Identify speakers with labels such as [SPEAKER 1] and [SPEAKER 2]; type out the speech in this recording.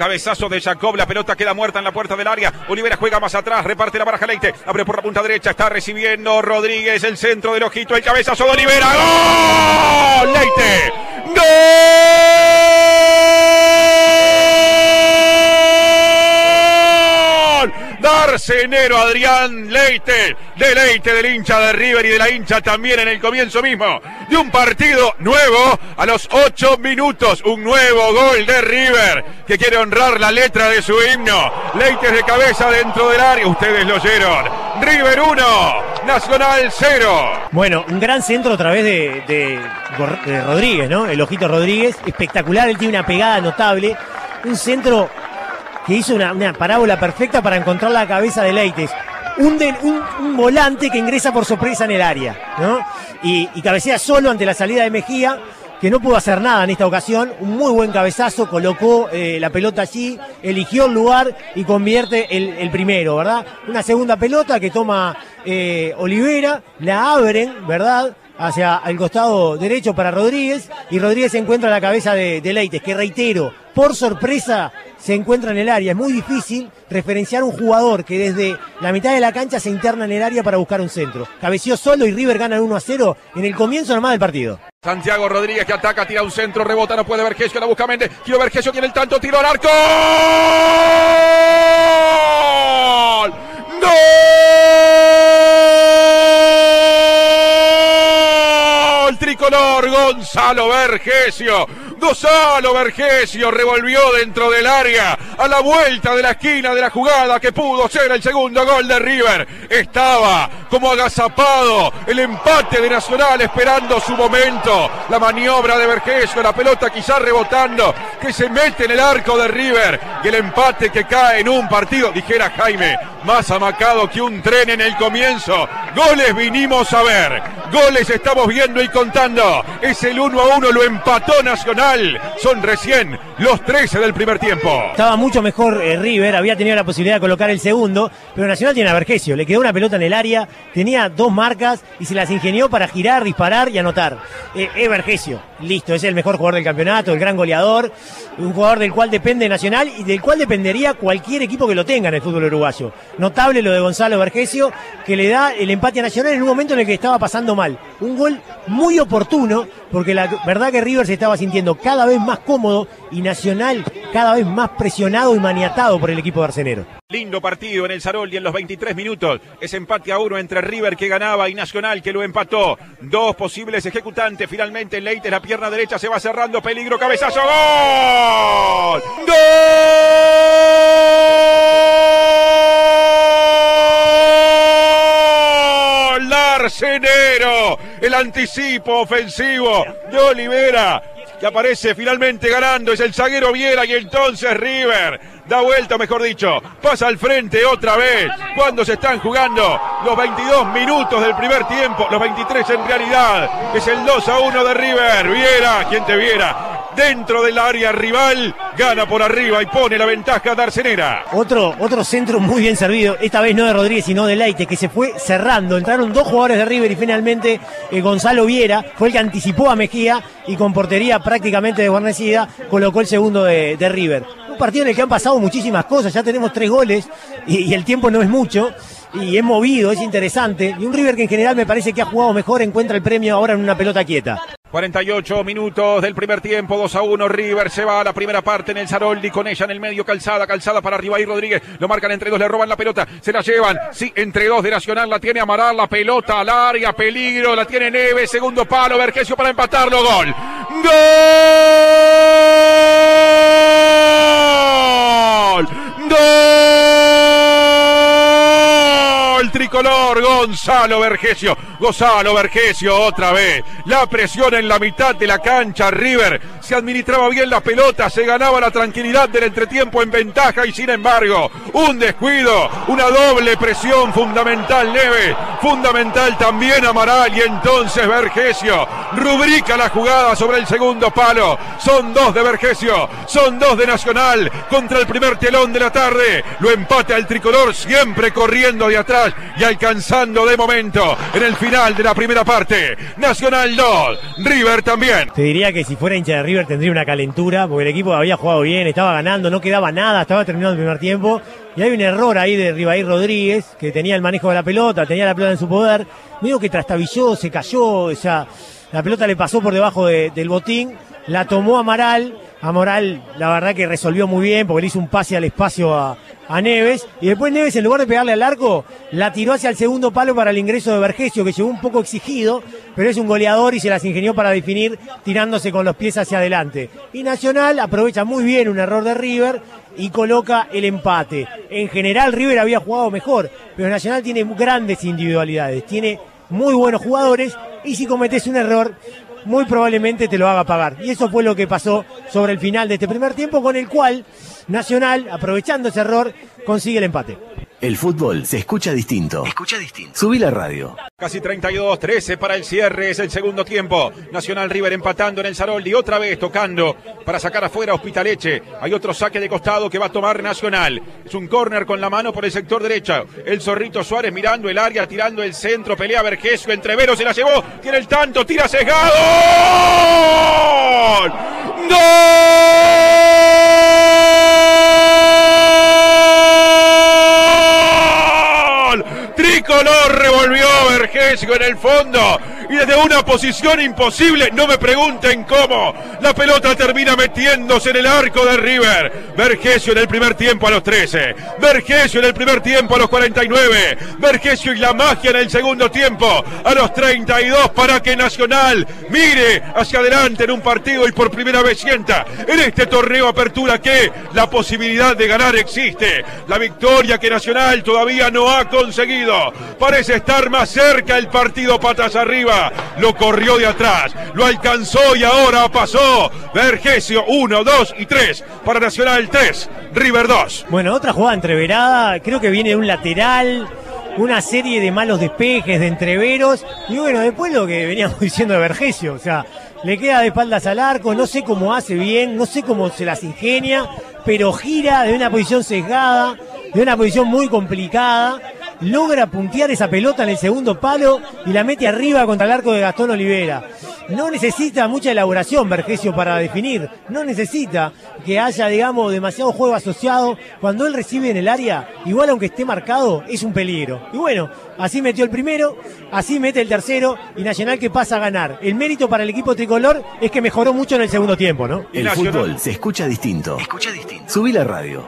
[SPEAKER 1] Cabezazo de Jacob, la pelota queda muerta en la puerta del área. Olivera juega más atrás, reparte la baraja Leite, abre por la punta derecha, está recibiendo Rodríguez, el centro del ojito, el cabezazo de Olivera. ¡Gol! Leite. Darcenero Adrián Leite, deleite del hincha de River y de la hincha también en el comienzo mismo de un partido nuevo a los ocho minutos. Un nuevo gol de River que quiere honrar la letra de su himno. Leite de cabeza dentro del área, ustedes lo oyeron. River 1, Nacional 0.
[SPEAKER 2] Bueno, un gran centro a través de, de, de Rodríguez, ¿no? El ojito Rodríguez, espectacular, él tiene una pegada notable. Un centro que hizo una, parábola perfecta para encontrar la cabeza de Leites. Un, volante que ingresa por sorpresa en el área. Y, y, cabecea solo ante la salida de Mejía, que no pudo hacer nada en esta ocasión. Un muy buen cabezazo, colocó eh, la pelota allí, eligió el lugar y convierte el, primero, ¿verdad? Una segunda pelota que toma eh, Olivera, la abren, ¿verdad? hacia el costado derecho para Rodríguez y Rodríguez encuentra la cabeza de, de, Leites, que reitero, por sorpresa se encuentra en el área. Es muy difícil referenciar un jugador que desde la mitad de la cancha se interna en el área para buscar un centro. Cabeció solo y River gana 1 a 0 en el comienzo nomás del partido.
[SPEAKER 1] Santiago Rodríguez que ataca, tira un centro, rebota, no puede Vergesio, la busca Méndez. Quiero Vergesio, tiene el tanto, tiro al arco. ¡Gol! Gonzalo Vergesio. Gonzalo Vergesio revolvió dentro del área a la vuelta de la esquina de la jugada que pudo ser el segundo gol de River. Estaba como agazapado el empate de Nacional esperando su momento. La maniobra de Vergesio, la pelota quizás rebotando que se mete en el arco de River y el empate que cae en un partido, dijera Jaime, más amacado que un tren en el comienzo. Goles vinimos a ver, goles estamos viendo y contando. Es el 1 a 1, lo empató Nacional. Son recién los 13 del primer tiempo.
[SPEAKER 2] Estaba mucho mejor eh, River, había tenido la posibilidad de colocar el segundo, pero Nacional tiene a Vergesio. Le quedó una pelota en el área, tenía dos marcas y se las ingenió para girar, disparar y anotar. Eh, es Vergesio, listo, es el mejor jugador del campeonato, el gran goleador, un jugador del cual depende Nacional y del cual dependería cualquier equipo que lo tenga en el fútbol uruguayo. Notable lo de Gonzalo Vergesio, que le da el empate a Nacional en un momento en el que estaba pasando mal. Un gol muy oportuno, porque la verdad que River se estaba sintiendo cada vez más cómodo y Nacional cada vez más presionado y maniatado por el equipo de Arcenero.
[SPEAKER 1] Lindo partido en el Saroldi en los 23 minutos. Es empate a uno entre River que ganaba y Nacional que lo empató. Dos posibles ejecutantes. Finalmente Leite, la pierna derecha se va cerrando. Peligro, cabezazo. ¡Gol! ¡Gol! Larcenero. El anticipo ofensivo de Olivera que aparece finalmente ganando, es el zaguero Viera y entonces River da vuelta, mejor dicho, pasa al frente otra vez, cuando se están jugando los 22 minutos del primer tiempo, los 23 en realidad, es el 2 a 1 de River, Viera, quien te viera, dentro del área rival, gana por arriba y pone la ventaja de Arcenera.
[SPEAKER 2] Otro, otro centro muy bien servido, esta vez no de Rodríguez, sino de Leite, que se fue cerrando. Entraron dos jugadores de River y finalmente eh, Gonzalo Viera fue el que anticipó a Mejía y con portería prácticamente desguarnecida colocó el segundo de, de River. Un partido en el que han pasado muchísimas cosas, ya tenemos tres goles y el tiempo no es mucho y es movido, es interesante. Y un River que en general me parece que ha jugado mejor encuentra el premio ahora en una pelota quieta.
[SPEAKER 1] 48 minutos del primer tiempo, 2 a 1. River se va a la primera parte en el Saroldi con ella en el medio, calzada, calzada para arriba y Rodríguez. Lo marcan entre dos, le roban la pelota, se la llevan. Sí, entre dos de Nacional, la tiene Amaral, la pelota al área, peligro, la tiene Neves, segundo palo, Vergesio para empatarlo, gol. ¡Gol! ¡Gol! Tricolor, Gonzalo Vergesio. Gonzalo Vergesio otra vez. La presión en la mitad de la cancha. River se administraba bien la pelota, se ganaba la tranquilidad del entretiempo en ventaja y sin embargo, un descuido, una doble presión fundamental Neves, fundamental también Amaral y entonces Vergesio rubrica la jugada sobre el segundo palo. Son dos de Vergesio, son dos de Nacional contra el primer telón de la tarde. Lo empate al tricolor siempre corriendo de atrás y alcanzando de momento en el final de la primera parte. Nacional 2, River también.
[SPEAKER 2] Te diría que si fuera hincha de River tendría una calentura, porque el equipo había jugado bien, estaba ganando, no quedaba nada, estaba terminando el primer tiempo. Y hay un error ahí de Ribaí Rodríguez, que tenía el manejo de la pelota, tenía la pelota en su poder. Medio que trastabilló, se cayó, o sea, la pelota le pasó por debajo de- del botín, la tomó Amaral. Amaral, la verdad que resolvió muy bien, porque le hizo un pase al espacio a, a Neves. Y después Neves, en lugar de pegarle al arco, la tiró hacia el segundo palo para el ingreso de Vergesio, que llegó un poco exigido, pero es un goleador y se las ingenió para definir tirándose con los pies hacia adelante. Y Nacional aprovecha muy bien un error de River y coloca el empate. En general River había jugado mejor, pero Nacional tiene grandes individualidades, tiene muy buenos jugadores y si cometes un error, muy probablemente te lo haga pagar. Y eso fue lo que pasó sobre el final de este primer tiempo, con el cual Nacional, aprovechando ese error, consigue el empate.
[SPEAKER 3] El fútbol se escucha distinto. Escucha distinto. Subí la radio.
[SPEAKER 1] Casi 32, 13 para el cierre, es el segundo tiempo. Nacional River empatando en el Saroldi, otra vez tocando para sacar afuera a Hospitaleche. Hay otro saque de costado que va a tomar Nacional. Es un córner con la mano por el sector derecho. El Zorrito Suárez mirando el área, tirando el centro, pelea Vergesio, Entrevero se la llevó, tiene el tanto, tira sesgado. ¡Gol! ¡Gol! Tricolor revolvió Vergesio en el fondo y desde una posición imposible, no me pregunten cómo, la pelota termina metiéndose en el arco de River. Vergesio en el primer tiempo a los 13, Vergesio en el primer tiempo a los 49, Vergesio y la magia en el segundo tiempo a los 32 para que Nacional mire hacia adelante en un partido y por primera vez sienta en este torneo apertura que la posibilidad de ganar existe. La victoria que Nacional todavía no ha conseguido. Parece estar más cerca el partido patas arriba. Lo corrió de atrás, lo alcanzó y ahora pasó. Vergesio 1, 2 y 3 para Nacional 3, River 2.
[SPEAKER 2] Bueno, otra jugada entreverada, creo que viene de un lateral, una serie de malos despejes, de entreveros, y bueno, después lo que veníamos diciendo de Vergesio, o sea, le queda de espaldas al arco, no sé cómo hace bien, no sé cómo se las ingenia, pero gira de una posición sesgada, de una posición muy complicada, logra puntear esa pelota en el segundo palo y la mete arriba contra el arco de Gastón Olivera. No necesita mucha elaboración Vergesio para definir, no necesita que haya, digamos, demasiado juego asociado. Cuando él recibe en el área, igual aunque esté marcado, es un peligro. Y bueno, así metió el primero, así mete el tercero y Nacional que pasa a ganar. El mérito para el equipo tricolor es que mejoró mucho en el segundo tiempo, ¿no?
[SPEAKER 3] El fútbol se escucha distinto. Escucha distinto. Subí la radio.